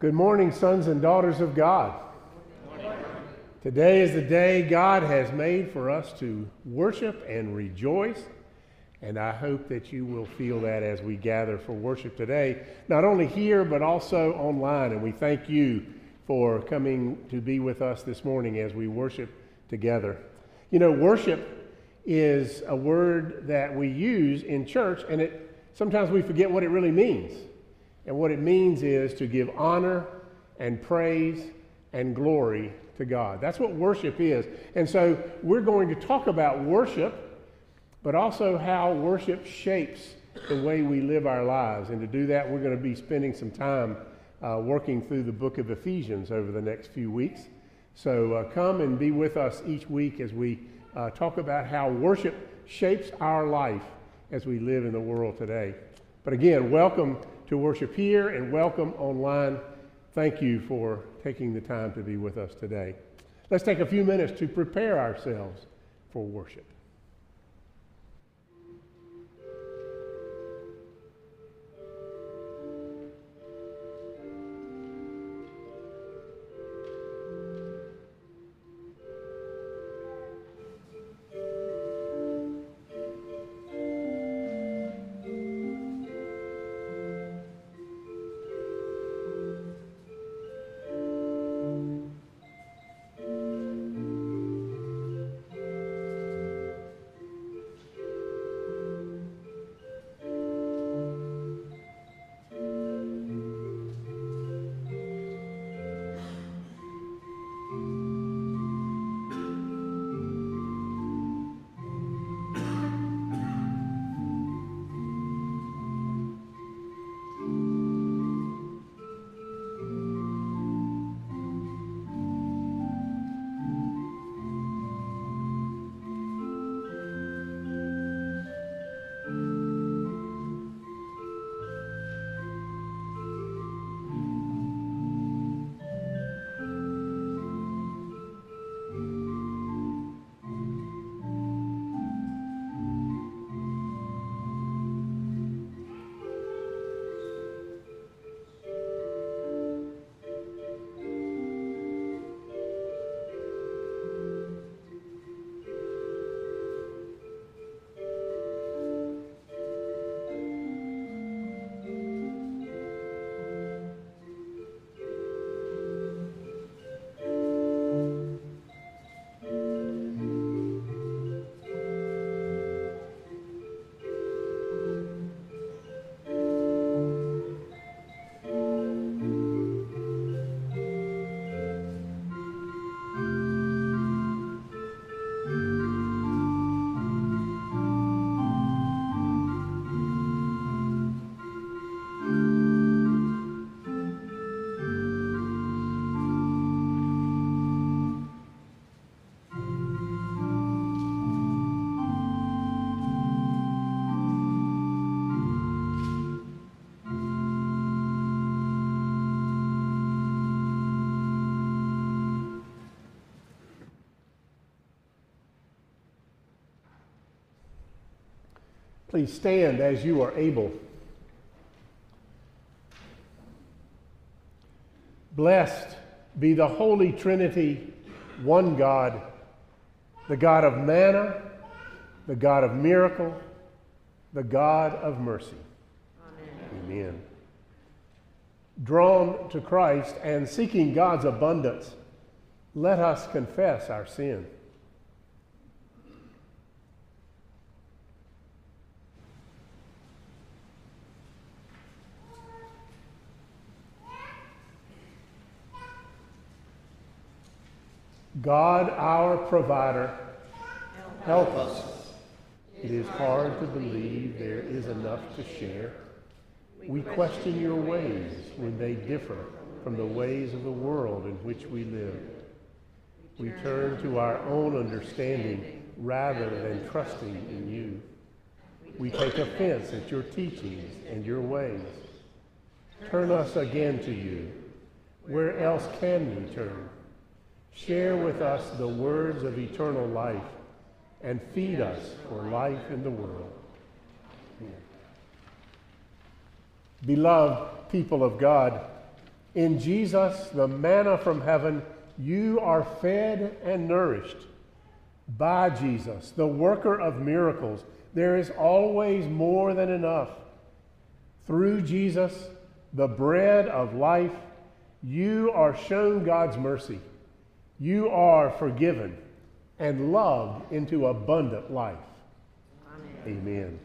Good morning, sons and daughters of God. Today is the day God has made for us to worship and rejoice. And I hope that you will feel that as we gather for worship today, not only here, but also online. And we thank you for coming to be with us this morning as we worship together. You know, worship is a word that we use in church, and it sometimes we forget what it really means. And what it means is to give honor and praise and glory to God. That's what worship is. And so we're going to talk about worship, but also how worship shapes the way we live our lives. And to do that, we're going to be spending some time uh, working through the book of Ephesians over the next few weeks. So uh, come and be with us each week as we uh, talk about how worship shapes our life as we live in the world today. But again, welcome to worship here and welcome online. Thank you for taking the time to be with us today. Let's take a few minutes to prepare ourselves for worship. Please stand as you are able. Blessed be the Holy Trinity, one God, the God of manna, the God of miracle, the God of mercy. Amen. Amen. Drawn to Christ and seeking God's abundance, let us confess our sin. God, our provider, help us. It is hard to believe there is enough to share. We question your ways when they differ from the ways of the world in which we live. We turn to our own understanding rather than trusting in you. We take offense at your teachings and your ways. Turn us again to you. Where else can we turn? Share with us the words of eternal life and feed us for life in the world. Beloved people of God, In Jesus, the manna from heaven, you are fed and nourished. By Jesus, the worker of miracles, there is always more than enough. Through Jesus, the bread of life, you are shown God's mercy. You are forgiven and loved into abundant life. Amen. Amen.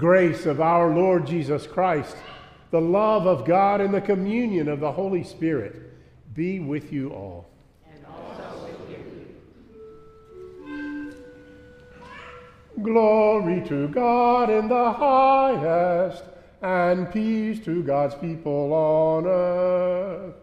Grace of our Lord Jesus Christ, the love of God, and the communion of the Holy Spirit be with you all. You. Glory to God in the highest, and peace to God's people on earth.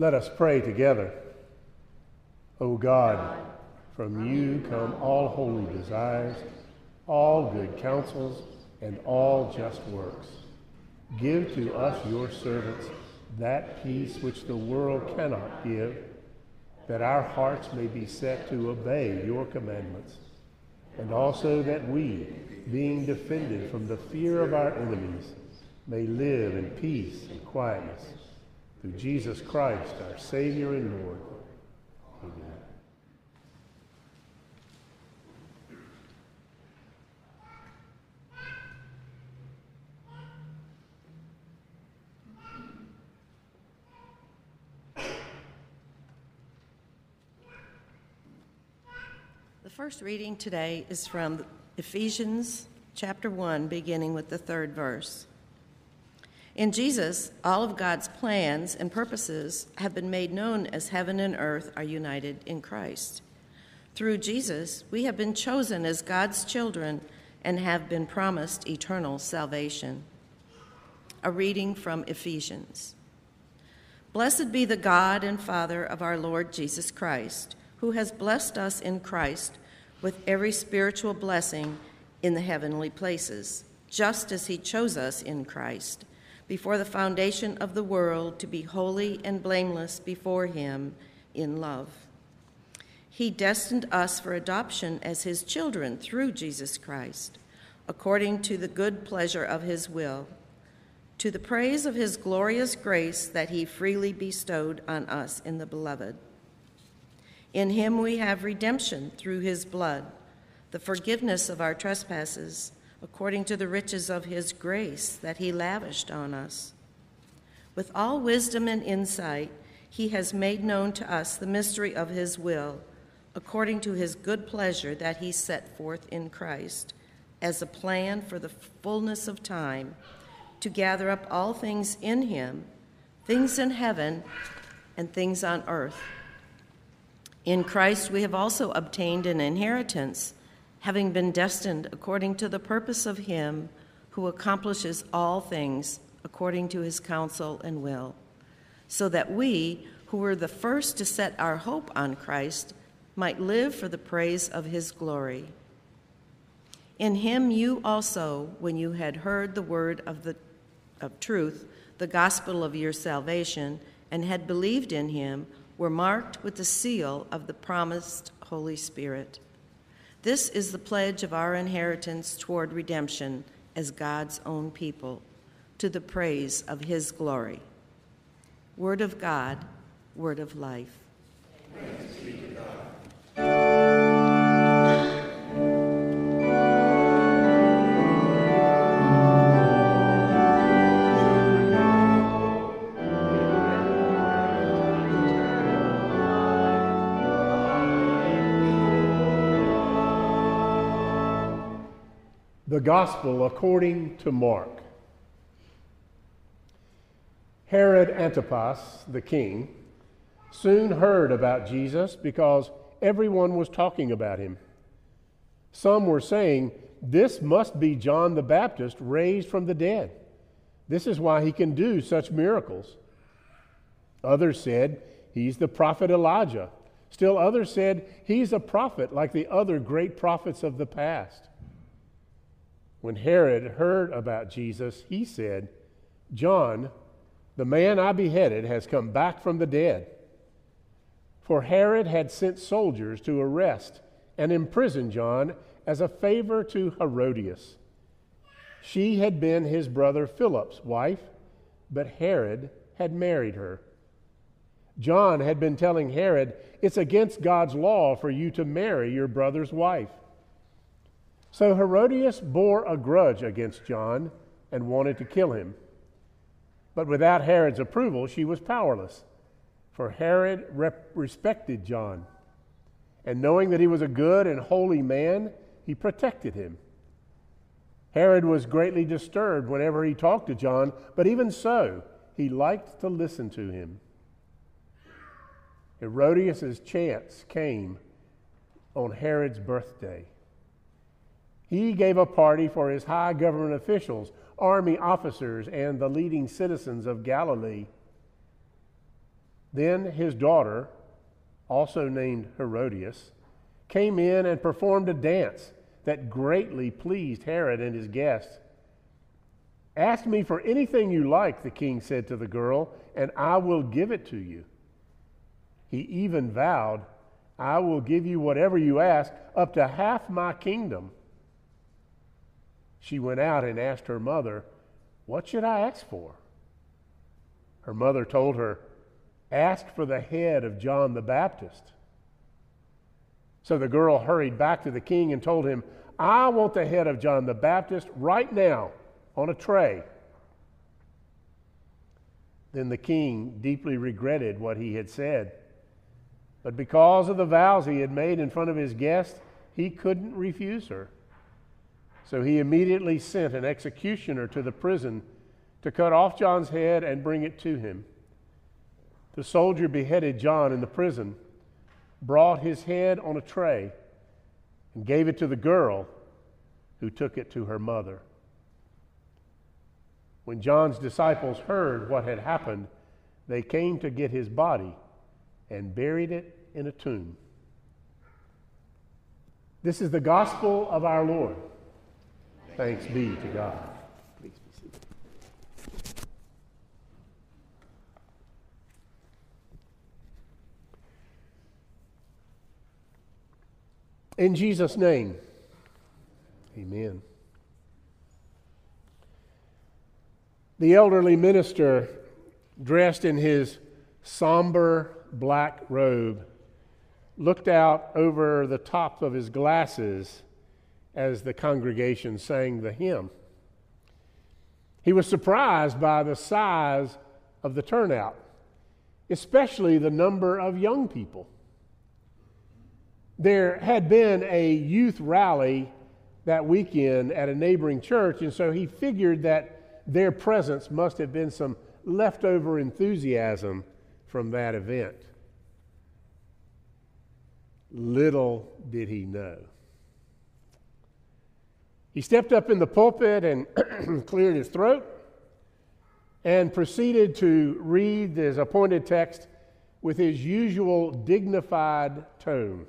Let us pray together. O God, from you come all holy desires, all good counsels, and all just works. Give to us, your servants, that peace which the world cannot give, that our hearts may be set to obey your commandments, and also that we, being defended from the fear of our enemies, may live in peace and quietness. Through Jesus Christ, our Savior and Lord. Amen. The first reading today is from Ephesians chapter 1, beginning with the third verse. In Jesus, all of God's plans and purposes have been made known as heaven and earth are united in Christ. Through Jesus, we have been chosen as God's children and have been promised eternal salvation. A reading from Ephesians. Blessed be the God and Father of our Lord Jesus Christ, who has blessed us in Christ with every spiritual blessing in the heavenly places, just as he chose us in Christ before the foundation of the world to be holy and blameless before him in love. He destined us for adoption as his children through Jesus Christ, according to the good pleasure of his will, to the praise of his glorious grace that he freely bestowed on us in the beloved. In him we have redemption through his blood, the forgiveness of our trespasses, according to the riches of his grace that he lavished on us. With all wisdom and insight, he has made known to us the mystery of his will, according to his good pleasure that he set forth in Christ, as a plan for the fullness of time, to gather up all things in him, things in heaven and things on earth. In Christ we have also obtained an inheritance, having been destined according to the purpose of Him who accomplishes all things according to His counsel and will, so that we, who were the first to set our hope on Christ, might live for the praise of His glory. In Him you also, when you had heard the word of, the, of truth, the gospel of your salvation, and had believed in Him, were marked with the seal of the promised Holy Spirit. This is the pledge of our inheritance toward redemption as God's own people, to the praise of His glory. Word of God, word of life. The Gospel according to Mark. Herod Antipas, the king, soon heard about Jesus because everyone was talking about him. Some were saying, This must be John the Baptist raised from the dead. This is why he can do such miracles. Others said, He's the prophet Elijah. Still others said, He's a prophet like the other great prophets of the past. When Herod heard about Jesus, he said, John, the man I beheaded, has come back from the dead. For Herod had sent soldiers to arrest and imprison John as a favor to Herodias. She had been his brother Philip's wife, but Herod had married her. John had been telling Herod, It's against God's law for you to marry your brother's wife. So Herodias bore a grudge against John and wanted to kill him. But without Herod's approval, she was powerless, for Herod rep- respected John. And knowing that he was a good and holy man, he protected him. Herod was greatly disturbed whenever he talked to John, but even so, he liked to listen to him. Herodias' chance came on Herod's birthday. He gave a party for his high government officials, army officers, and the leading citizens of Galilee. Then his daughter, also named Herodias, came in and performed a dance that greatly pleased Herod and his guests. Ask me for anything you like, the king said to the girl, and I will give it to you. He even vowed, I will give you whatever you ask, up to half my kingdom. She went out and asked her mother, What should I ask for? Her mother told her, Ask for the head of John the Baptist. So the girl hurried back to the king and told him, I want the head of John the Baptist right now on a tray. Then the king deeply regretted what he had said. But because of the vows he had made in front of his guest, he couldn't refuse her. So he immediately sent an executioner to the prison to cut off John's head and bring it to him. The soldier beheaded John in the prison, brought his head on a tray, and gave it to the girl, who took it to her mother. When John's disciples heard what had happened, they came to get his body and buried it in a tomb. This is the gospel of our Lord. Thanks be to God. Please be seated. In Jesus' name, amen. The elderly minister, dressed in his somber black robe, looked out over the top of his glasses as the congregation sang the hymn. He was surprised by the size of the turnout, especially the number of young people. There had been a youth rally that weekend at a neighboring church, and so he figured that their presence must have been some leftover enthusiasm from that event. Little did he know. He stepped up in the pulpit and cleared his throat and proceeded to read his appointed text with his usual dignified tone.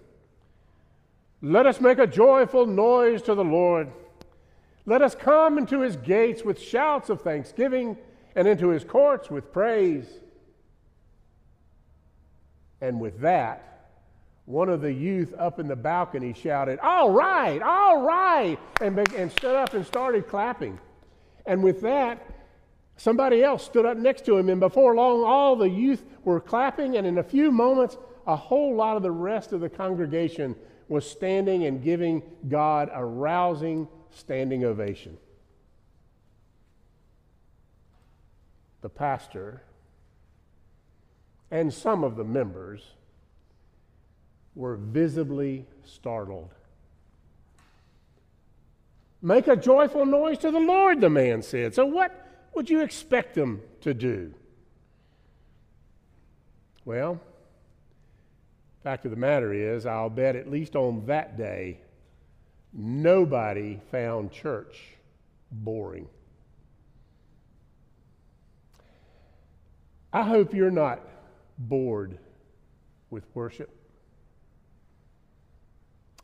Let us make a joyful noise to the Lord. Let us come into his gates with shouts of thanksgiving and into his courts with praise. And with that, one of the youth up in the balcony shouted, All right, all right, and, and stood up and started clapping. And with that, somebody else stood up next to him, and before long, all the youth were clapping, and in a few moments, a whole lot of the rest of the congregation was standing and giving God a rousing standing ovation. The pastor and some of the members were visibly startled. Make a joyful noise to the Lord, the man said. So, what would you expect them to do? Well, fact of the matter is, I'll bet at least on that day, nobody found church boring. I hope you're not bored with worship.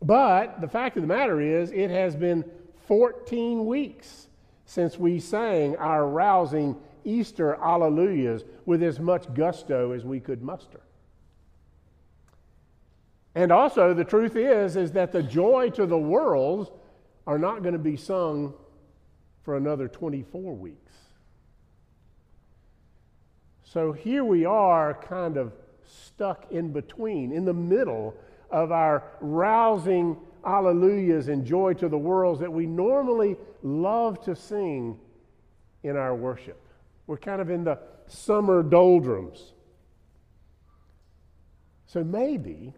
But the fact of the matter is, it has been 14 weeks since we sang our rousing Easter alleluias with as much gusto as we could muster. And also, the truth is, is that the joy to the world are not going to be sung for another 24 weeks. So here we are, kind of stuck in between, in the middle of our rousing alleluias and joy to the worlds that we normally love to sing in our worship. We're kind of in the summer doldrums. So maybe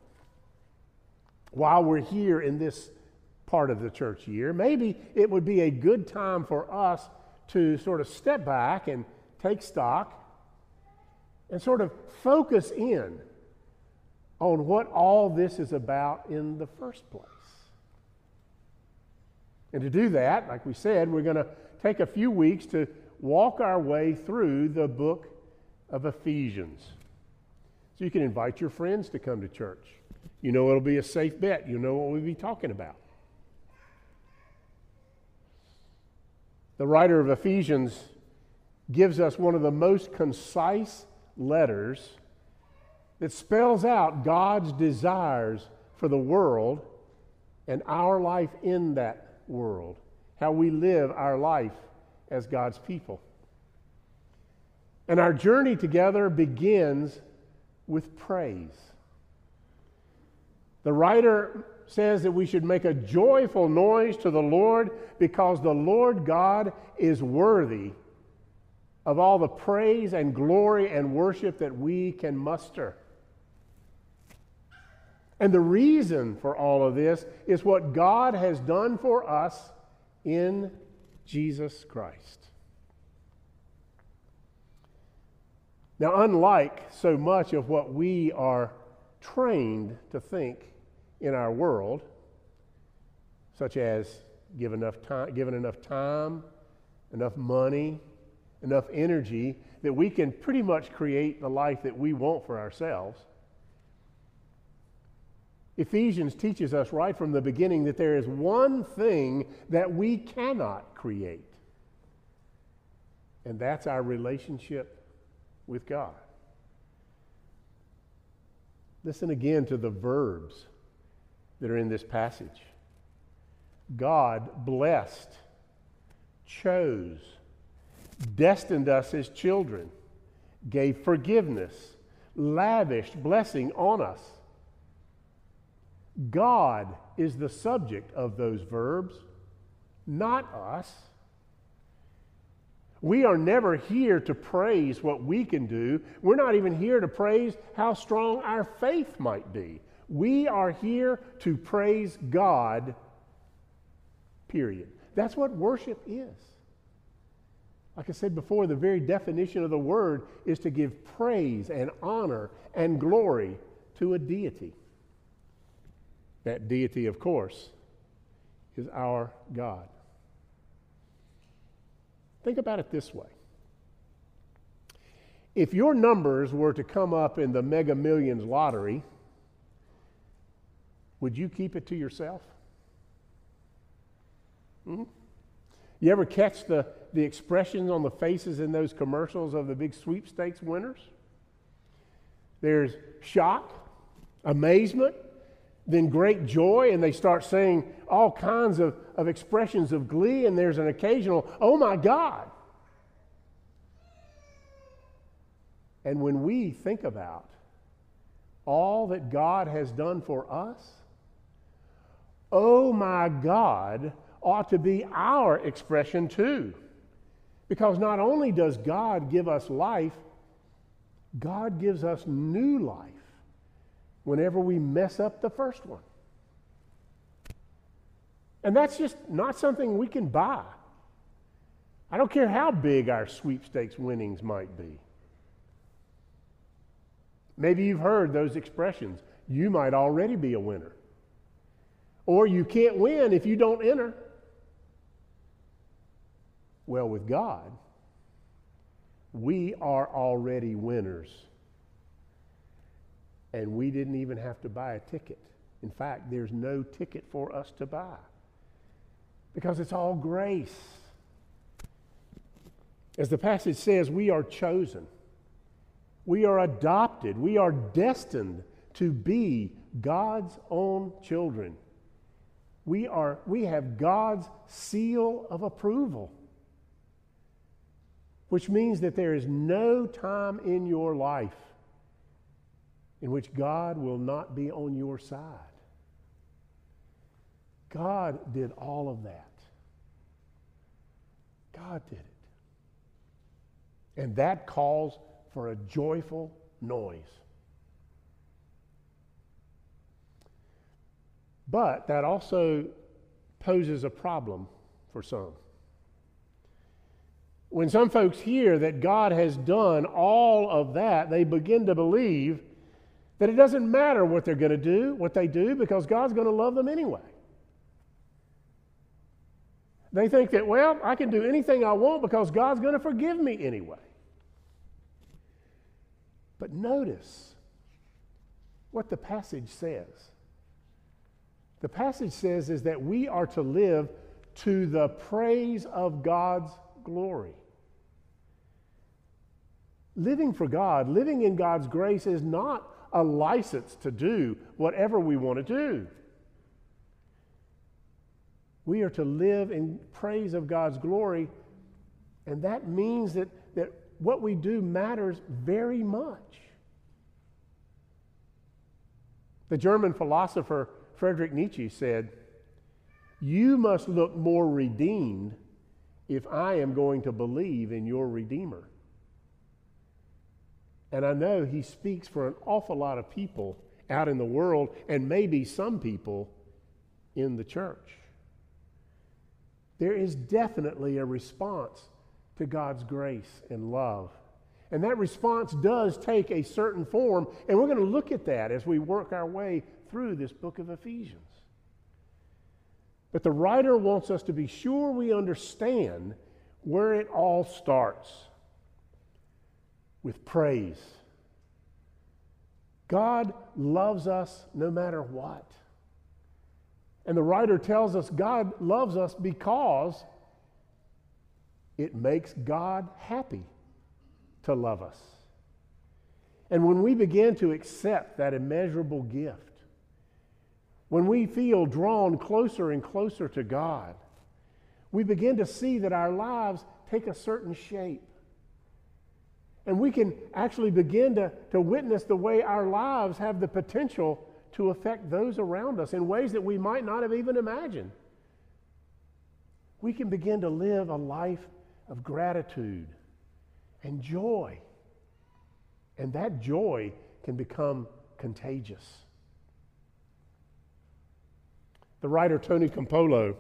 while we're here in this part of the church year, maybe it would be a good time for us to sort of step back and take stock and sort of focus in on what all this is about in the first place. And to do that, like we said, we're going to take a few weeks to walk our way through the book of Ephesians. So you can invite your friends to come to church. You know it'll be a safe bet. You know what we'll be talking about. The writer of Ephesians gives us one of the most concise letters that spells out God's desires for the world and our life in that world, how we live our life as God's people. And our journey together begins with praise. The writer says that we should make a joyful noise to the Lord because the Lord God is worthy of all the praise and glory and worship that we can muster. And the reason for all of this is what God has done for us in Jesus Christ. Now, unlike so much of what we are trained to think in our world, such as give enough time, given enough time, enough money, enough energy, that we can pretty much create the life that we want for ourselves. Ephesians teaches us right from the beginning that there is one thing that we cannot create, and that's our relationship with God. Listen again to the verbs that are in this passage. God blessed, chose, destined us as children, gave forgiveness, lavished blessing on us. God is the subject of those verbs, not us. We are never here to praise what we can do. We're not even here to praise how strong our faith might be. We are here to praise God, period. That's what worship is. Like I said before, the very definition of the word is to give praise and honor and glory to a deity. That deity, of course, is our God. Think about it this way. If your numbers were to come up in the mega millions lottery, would you keep it to yourself? Mm-hmm. You ever catch the, the expressions on the faces in those commercials of the big sweepstakes winners? There's shock, amazement, then great joy, and they start saying all kinds of, of expressions of glee, and there's an occasional, oh my God. And when we think about all that God has done for us, oh my God ought to be our expression too. Because not only does God give us life, God gives us new life whenever we mess up the first one. And that's just not something we can buy. I don't care how big our sweepstakes winnings might be. Maybe you've heard those expressions. You might already be a winner. Or you can't win if you don't enter. Well, with God, we are already winners and we didn't even have to buy a ticket. In fact, there's no ticket for us to buy because it's all grace. As the passage says, we are chosen, we are adopted, we are destined to be God's own children. We, are, we have God's seal of approval, which means that there is no time in your life in which God will not be on your side. God did all of that. God did it. And that calls for a joyful noise. But that also poses a problem for some. When some folks hear that God has done all of that, they begin to believe that it doesn't matter what they're going to do, what they do, because God's going to love them anyway. They think that, well, I can do anything I want because God's going to forgive me anyway. But notice what the passage says. The passage says is that we are to live to the praise of God's glory. Living for God, living in God's grace is not a license to do whatever we want to do. We are to live in praise of God's glory, and that means that, that what we do matters very much. The German philosopher Friedrich Nietzsche said, You must look more redeemed if I am going to believe in your Redeemer. And I know he speaks for an awful lot of people out in the world and maybe some people in the church there is definitely a response to God's grace and love. And that response does take a certain form, and we're going to look at that as we work our way through this book of Ephesians. But the writer wants us to be sure we understand where it all starts with praise. God loves us no matter what. And the writer tells us God loves us because it makes God happy to love us. And when we begin to accept that immeasurable gift, when we feel drawn closer and closer to God, we begin to see that our lives take a certain shape. And we can actually begin to, to witness the way our lives have the potential to affect those around us in ways that we might not have even imagined. We can begin to live a life of gratitude and joy. And that joy can become contagious. The writer Tony Campolo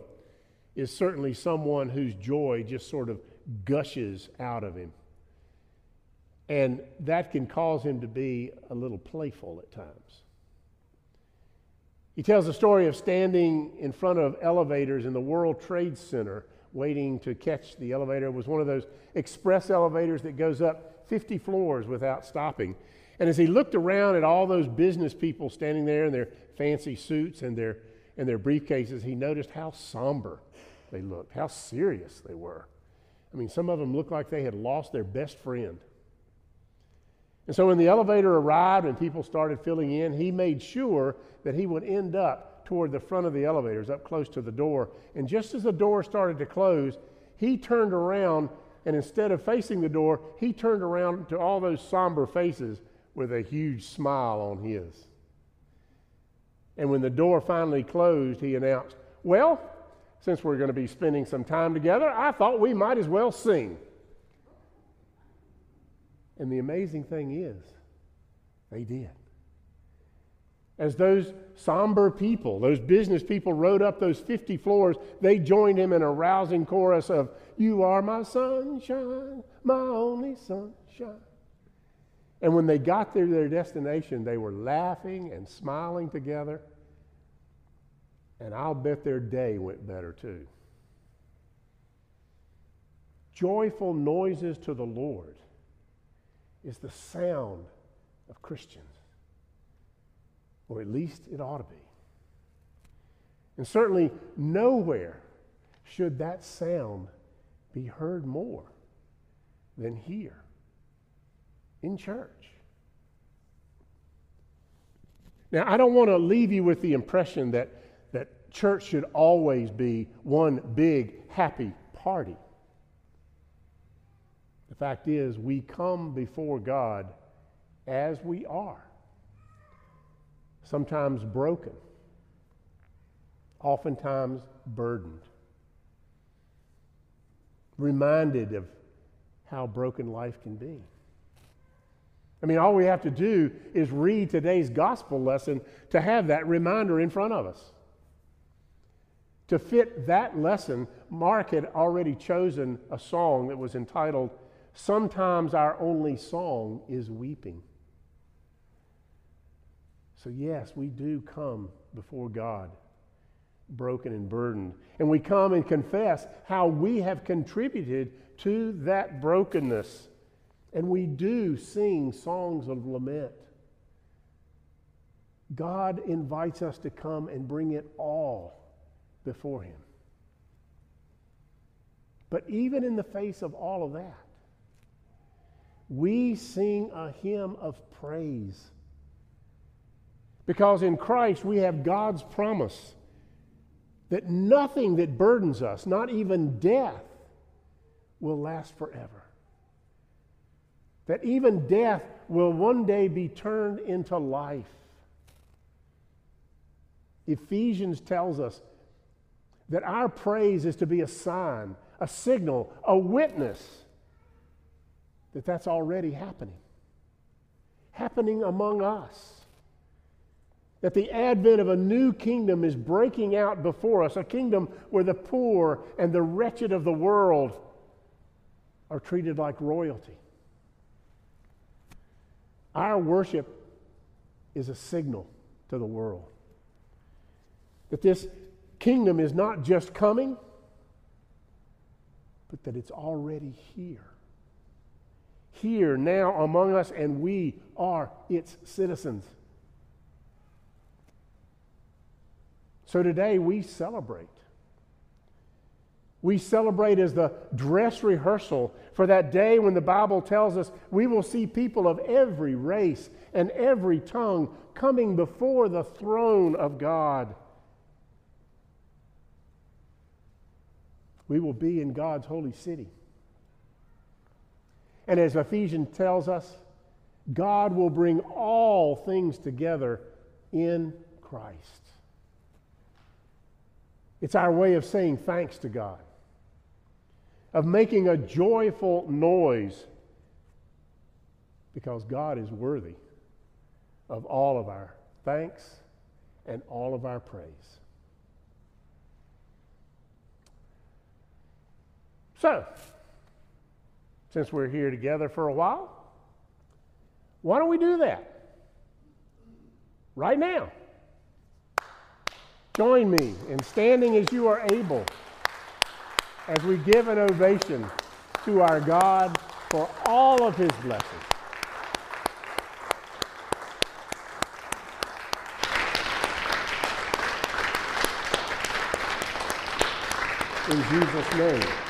is certainly someone whose joy just sort of gushes out of him. And that can cause him to be a little playful at times. He tells the story of standing in front of elevators in the World Trade Center waiting to catch the elevator. It was one of those express elevators that goes up 50 floors without stopping. And as he looked around at all those business people standing there in their fancy suits and their, and their briefcases, he noticed how somber they looked, how serious they were. I mean, some of them looked like they had lost their best friend. And so when the elevator arrived and people started filling in, he made sure that he would end up toward the front of the elevators, up close to the door. And just as the door started to close, he turned around and instead of facing the door, he turned around to all those somber faces with a huge smile on his. And when the door finally closed, he announced, Well, since we're going to be spending some time together, I thought we might as well sing. And the amazing thing is, they did. As those somber people, those business people rode up those 50 floors, they joined him in a rousing chorus of, You are my sunshine, my only sunshine. And when they got to their destination, they were laughing and smiling together. And I'll bet their day went better too. Joyful noises to the Lord is the sound of Christians. Or at least it ought to be. And certainly nowhere should that sound be heard more than here in church. Now, I don't want to leave you with the impression that, that church should always be one big happy party fact is, we come before God as we are, sometimes broken, oftentimes burdened, reminded of how broken life can be. I mean, all we have to do is read today's gospel lesson to have that reminder in front of us. To fit that lesson, Mark had already chosen a song that was entitled Sometimes our only song is weeping. So, yes, we do come before God broken and burdened. And we come and confess how we have contributed to that brokenness. And we do sing songs of lament. God invites us to come and bring it all before Him. But even in the face of all of that, we sing a hymn of praise. Because in Christ we have God's promise that nothing that burdens us, not even death, will last forever. That even death will one day be turned into life. Ephesians tells us that our praise is to be a sign, a signal, a witness that that's already happening. Happening among us. That the advent of a new kingdom is breaking out before us, a kingdom where the poor and the wretched of the world are treated like royalty. Our worship is a signal to the world that this kingdom is not just coming, but that it's already here. Here, now, among us, and we are its citizens. So today we celebrate. We celebrate as the dress rehearsal for that day when the Bible tells us we will see people of every race and every tongue coming before the throne of God. We will be in God's holy city. And as Ephesians tells us, God will bring all things together in Christ. It's our way of saying thanks to God of making a joyful noise because God is worthy of all of our thanks and all of our praise. So, since we're here together for a while, why don't we do that? Right now. Join me in standing as you are able as we give an ovation to our God for all of his blessings. In Jesus' name.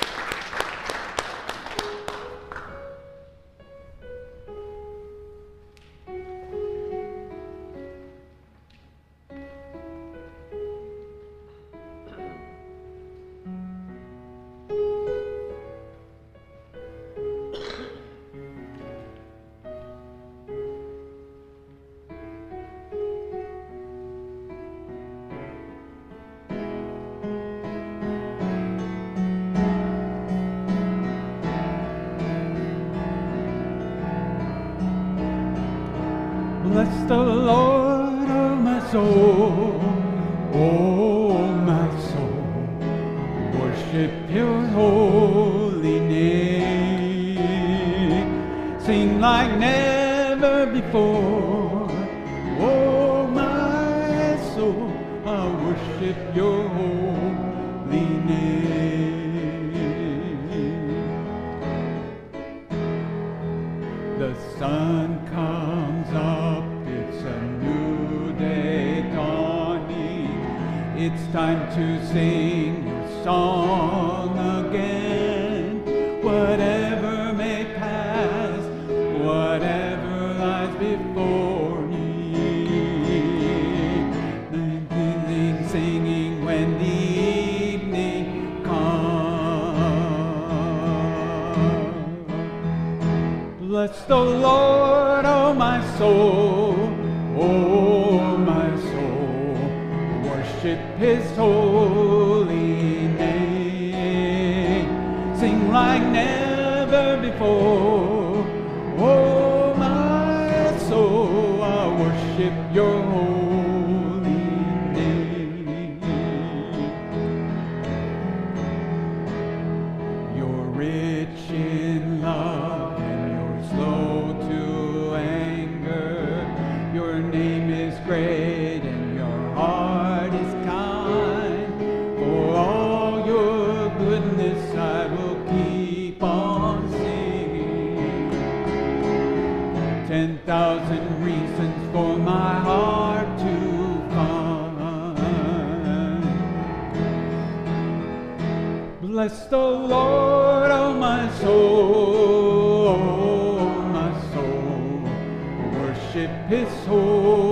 Bless the Lord, oh my soul, oh my soul. Worship his holy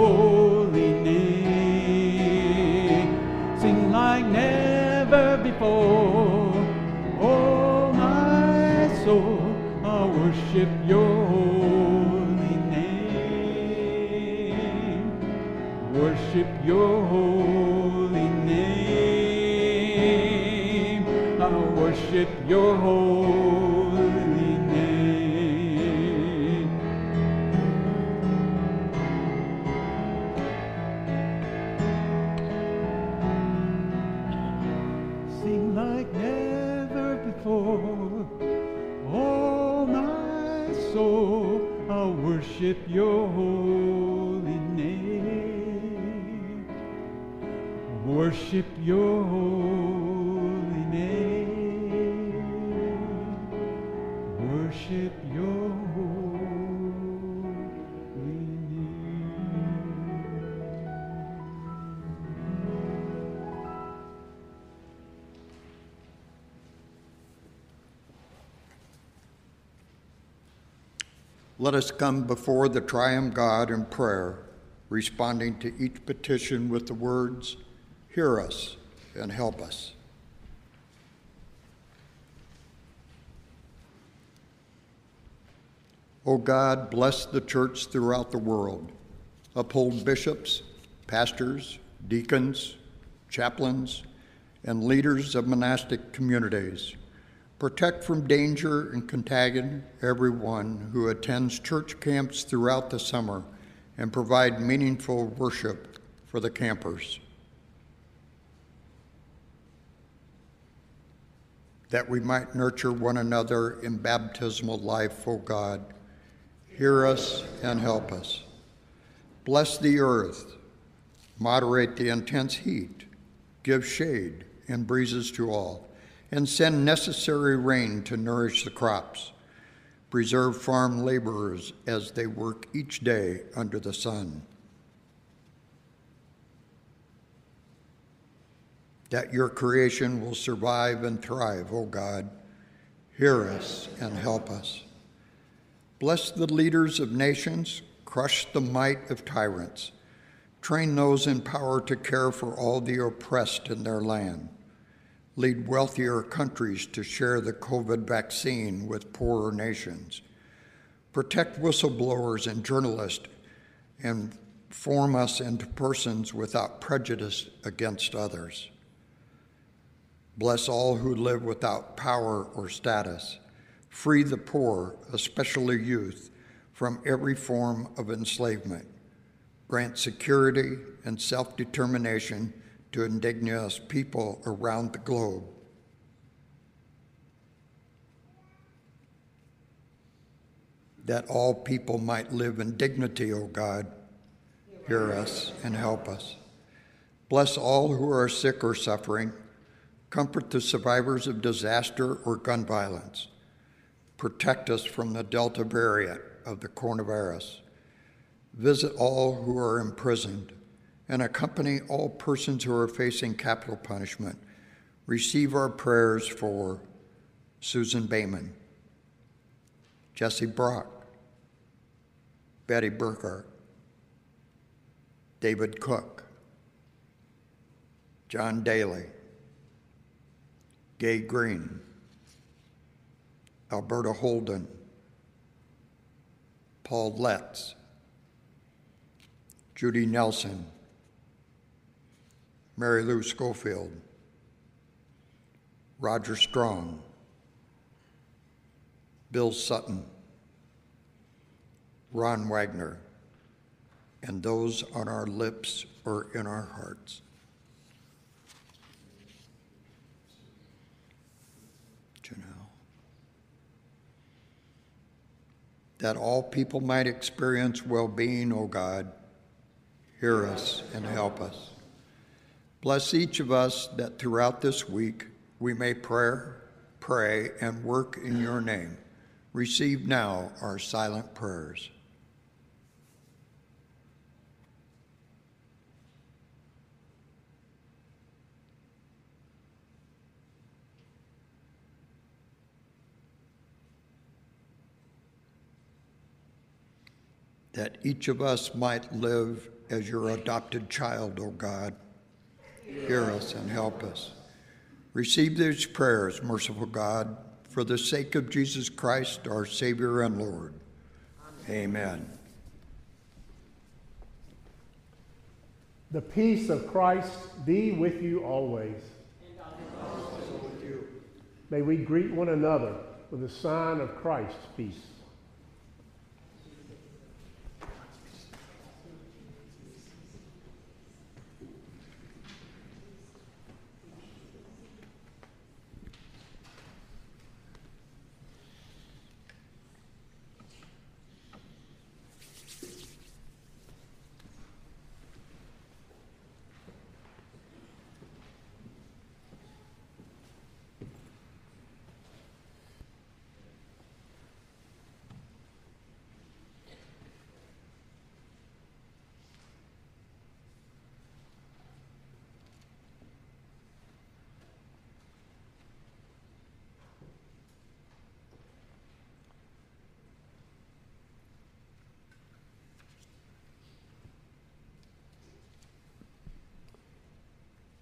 holy name. Sing like never before. Oh, my soul, I worship your holy name. Worship your us come before the triune God in prayer, responding to each petition with the words, Hear us and help us. O God, bless the church throughout the world. Uphold bishops, pastors, deacons, chaplains, and leaders of monastic communities. Protect from danger and contagion everyone who attends church camps throughout the summer and provide meaningful worship for the campers. That we might nurture one another in baptismal life, O God. Hear us and help us. Bless the earth, moderate the intense heat, give shade and breezes to all, and send necessary rain to nourish the crops. Preserve farm laborers as they work each day under the sun. That your creation will survive and thrive, O God. Hear us and help us. Bless the leaders of nations, crush the might of tyrants. Train those in power to care for all the oppressed in their land. Lead wealthier countries to share the COVID vaccine with poorer nations. Protect whistleblowers and journalists and form us into persons without prejudice against others. Bless all who live without power or status. Free the poor, especially youth, from every form of enslavement. Grant security and self determination to indigenous people around the globe. That all people might live in dignity, O God. Hear us and help us. Bless all who are sick or suffering. Comfort the survivors of disaster or gun violence. Protect us from the Delta variant of the coronavirus. Visit all who are imprisoned and accompany all persons who are facing capital punishment. Receive our prayers for Susan Bayman, Jesse Brock, Betty Burkhart, David Cook, John Daly, Gay Green, Alberta Holden, Paul Letts, Judy Nelson, Mary Lou Schofield, Roger Strong, Bill Sutton, Ron Wagner, and those on our lips or in our hearts. Janelle. That all people might experience well being, O God, hear us and help us. Bless each of us that throughout this week we may pray, pray, and work in your name. Receive now our silent prayers. That each of us might live as your adopted child, O God. Hear us and help us. Receive these prayers, merciful God, for the sake of Jesus Christ, our Savior and Lord. Amen. The peace of Christ be with you always. May we greet one another with the sign of Christ's peace.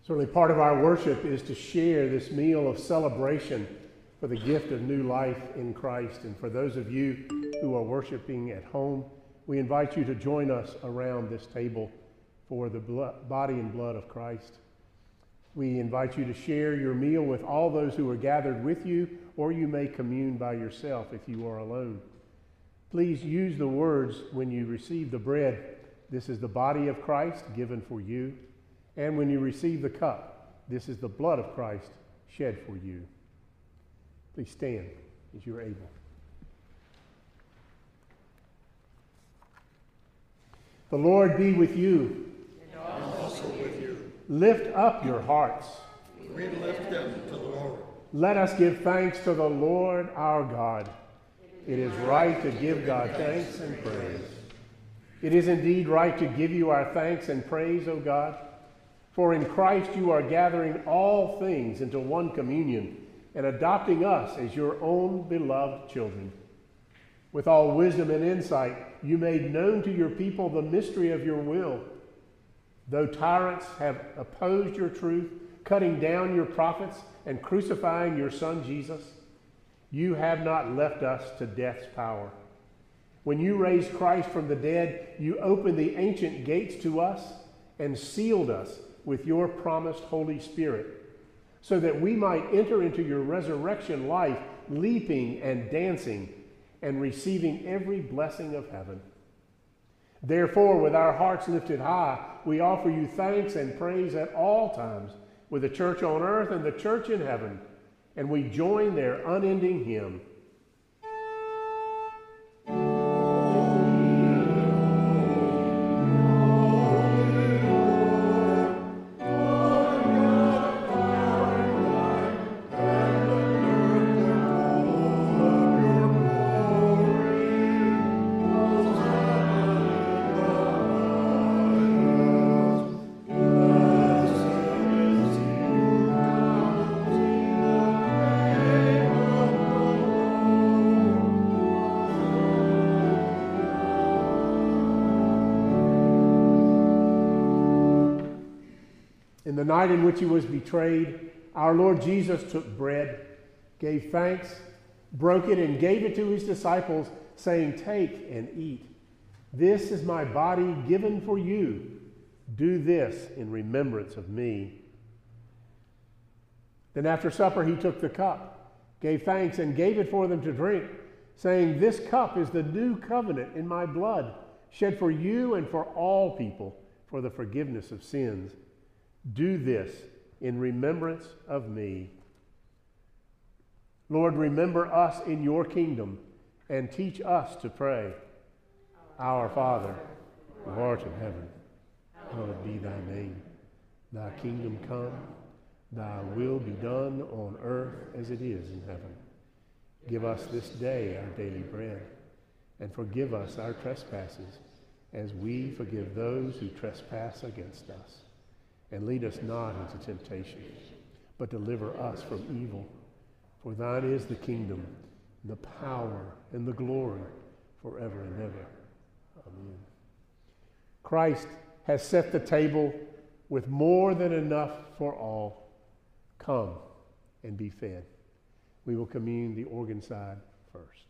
Certainly, part of our worship is to share this meal of celebration for the gift of new life in Christ. And for those of you who are worshiping at home, we invite you to join us around this table for the blood, body and blood of Christ. We invite you to share your meal with all those who are gathered with you, or you may commune by yourself if you are alone. Please use the words when you receive the bread. This is the body of Christ given for you. And when you receive the cup, this is the blood of Christ shed for you. Please stand as you are able. The Lord be with you. And also with you. Lift up your hearts. We lift them to the Lord. Let us give thanks to the Lord our God. It is right to give God thanks and praise. It is indeed right to give you our thanks and praise, O God. For in Christ you are gathering all things into one communion and adopting us as your own beloved children. With all wisdom and insight, you made known to your people the mystery of your will. Though tyrants have opposed your truth, cutting down your prophets and crucifying your Son Jesus, you have not left us to death's power. When you raised Christ from the dead, you opened the ancient gates to us and sealed us with your promised Holy Spirit, so that we might enter into your resurrection life, leaping and dancing and receiving every blessing of heaven. Therefore, with our hearts lifted high, we offer you thanks and praise at all times, with the church on earth and the church in heaven, and we join their unending hymn. Night in which he was betrayed, our Lord Jesus took bread, gave thanks, broke it, and gave it to his disciples, saying, Take and eat. This is my body given for you. Do this in remembrance of me. Then after supper, he took the cup, gave thanks, and gave it for them to drink, saying, This cup is the new covenant in my blood, shed for you and for all people for the forgiveness of sins. Do this in remembrance of me. Lord, remember us in your kingdom and teach us to pray. Our Father, who art in heaven, hallowed be thy name. Thy kingdom come, thy will be done on earth as it is in heaven. Give us this day our daily bread, and forgive us our trespasses, as we forgive those who trespass against us. And lead us not into temptation, but deliver us from evil. For thine is the kingdom, the power, and the glory forever and ever. Amen. Christ has set the table with more than enough for all. Come and be fed. We will commune the organ side first.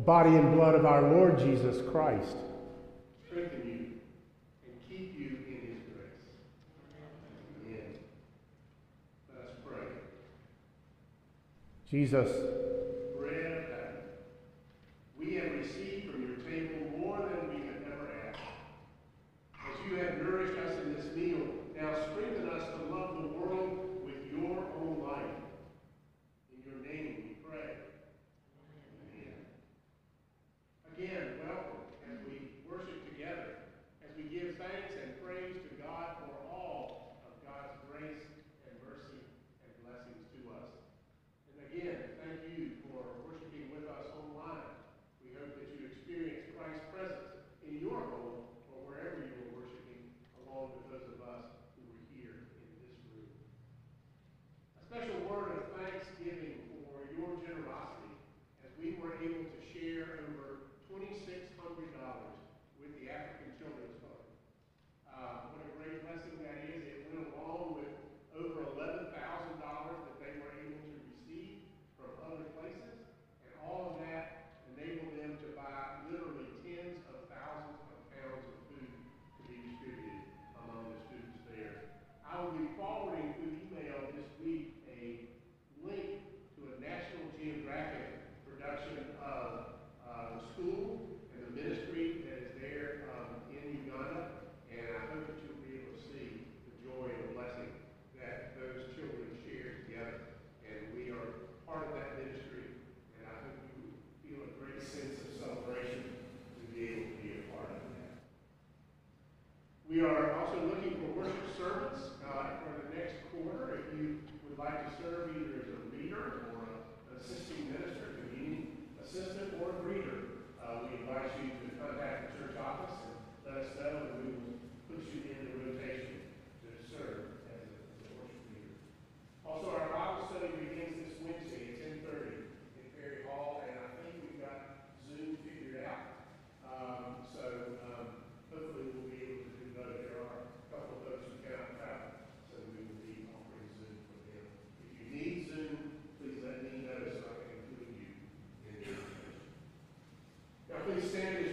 the body and blood of our Lord Jesus Christ. Strengthen you and keep you in his grace. Amen. Let us pray. Jesus,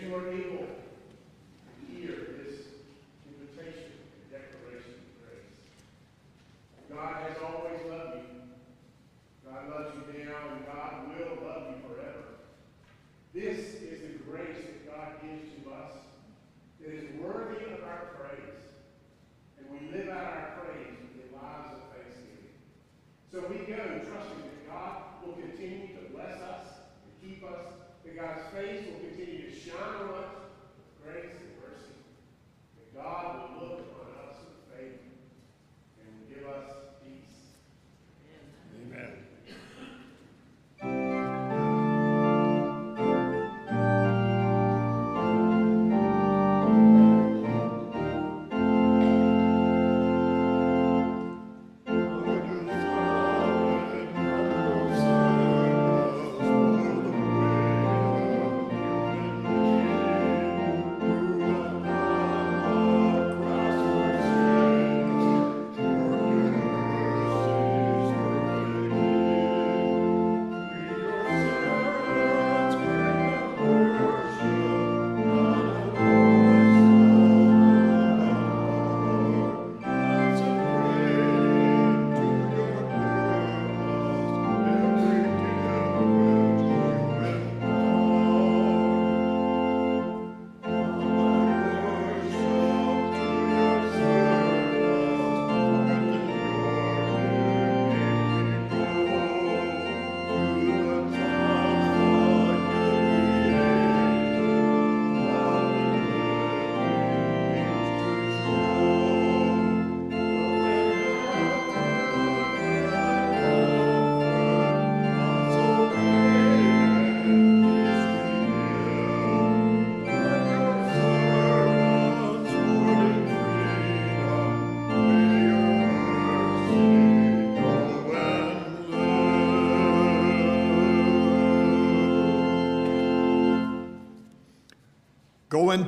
you are able to hear this invitation and declaration of grace. God has always loved you. God loves you now, and God will love you forever. This is the grace that God gives to us that is worthy of our praise. And we live out our praise in the lives of thanksgiving. So we go trusting that God will continue to bless us and keep us, that God's face will continue shine on us grace and mercy. that God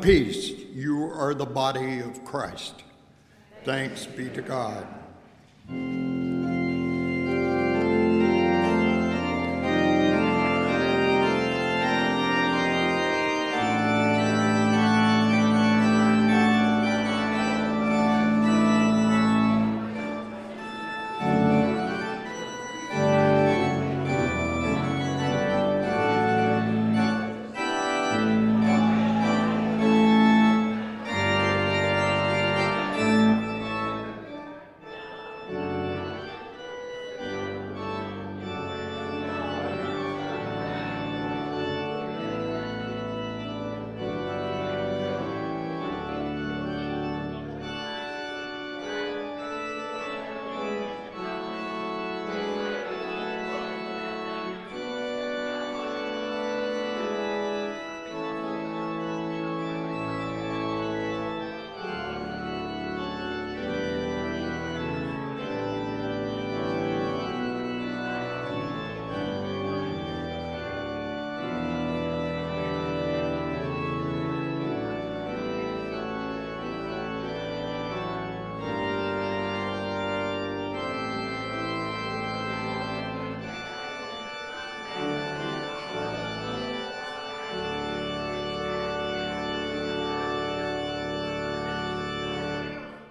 peace. You are the body of Christ. Thanks be to God.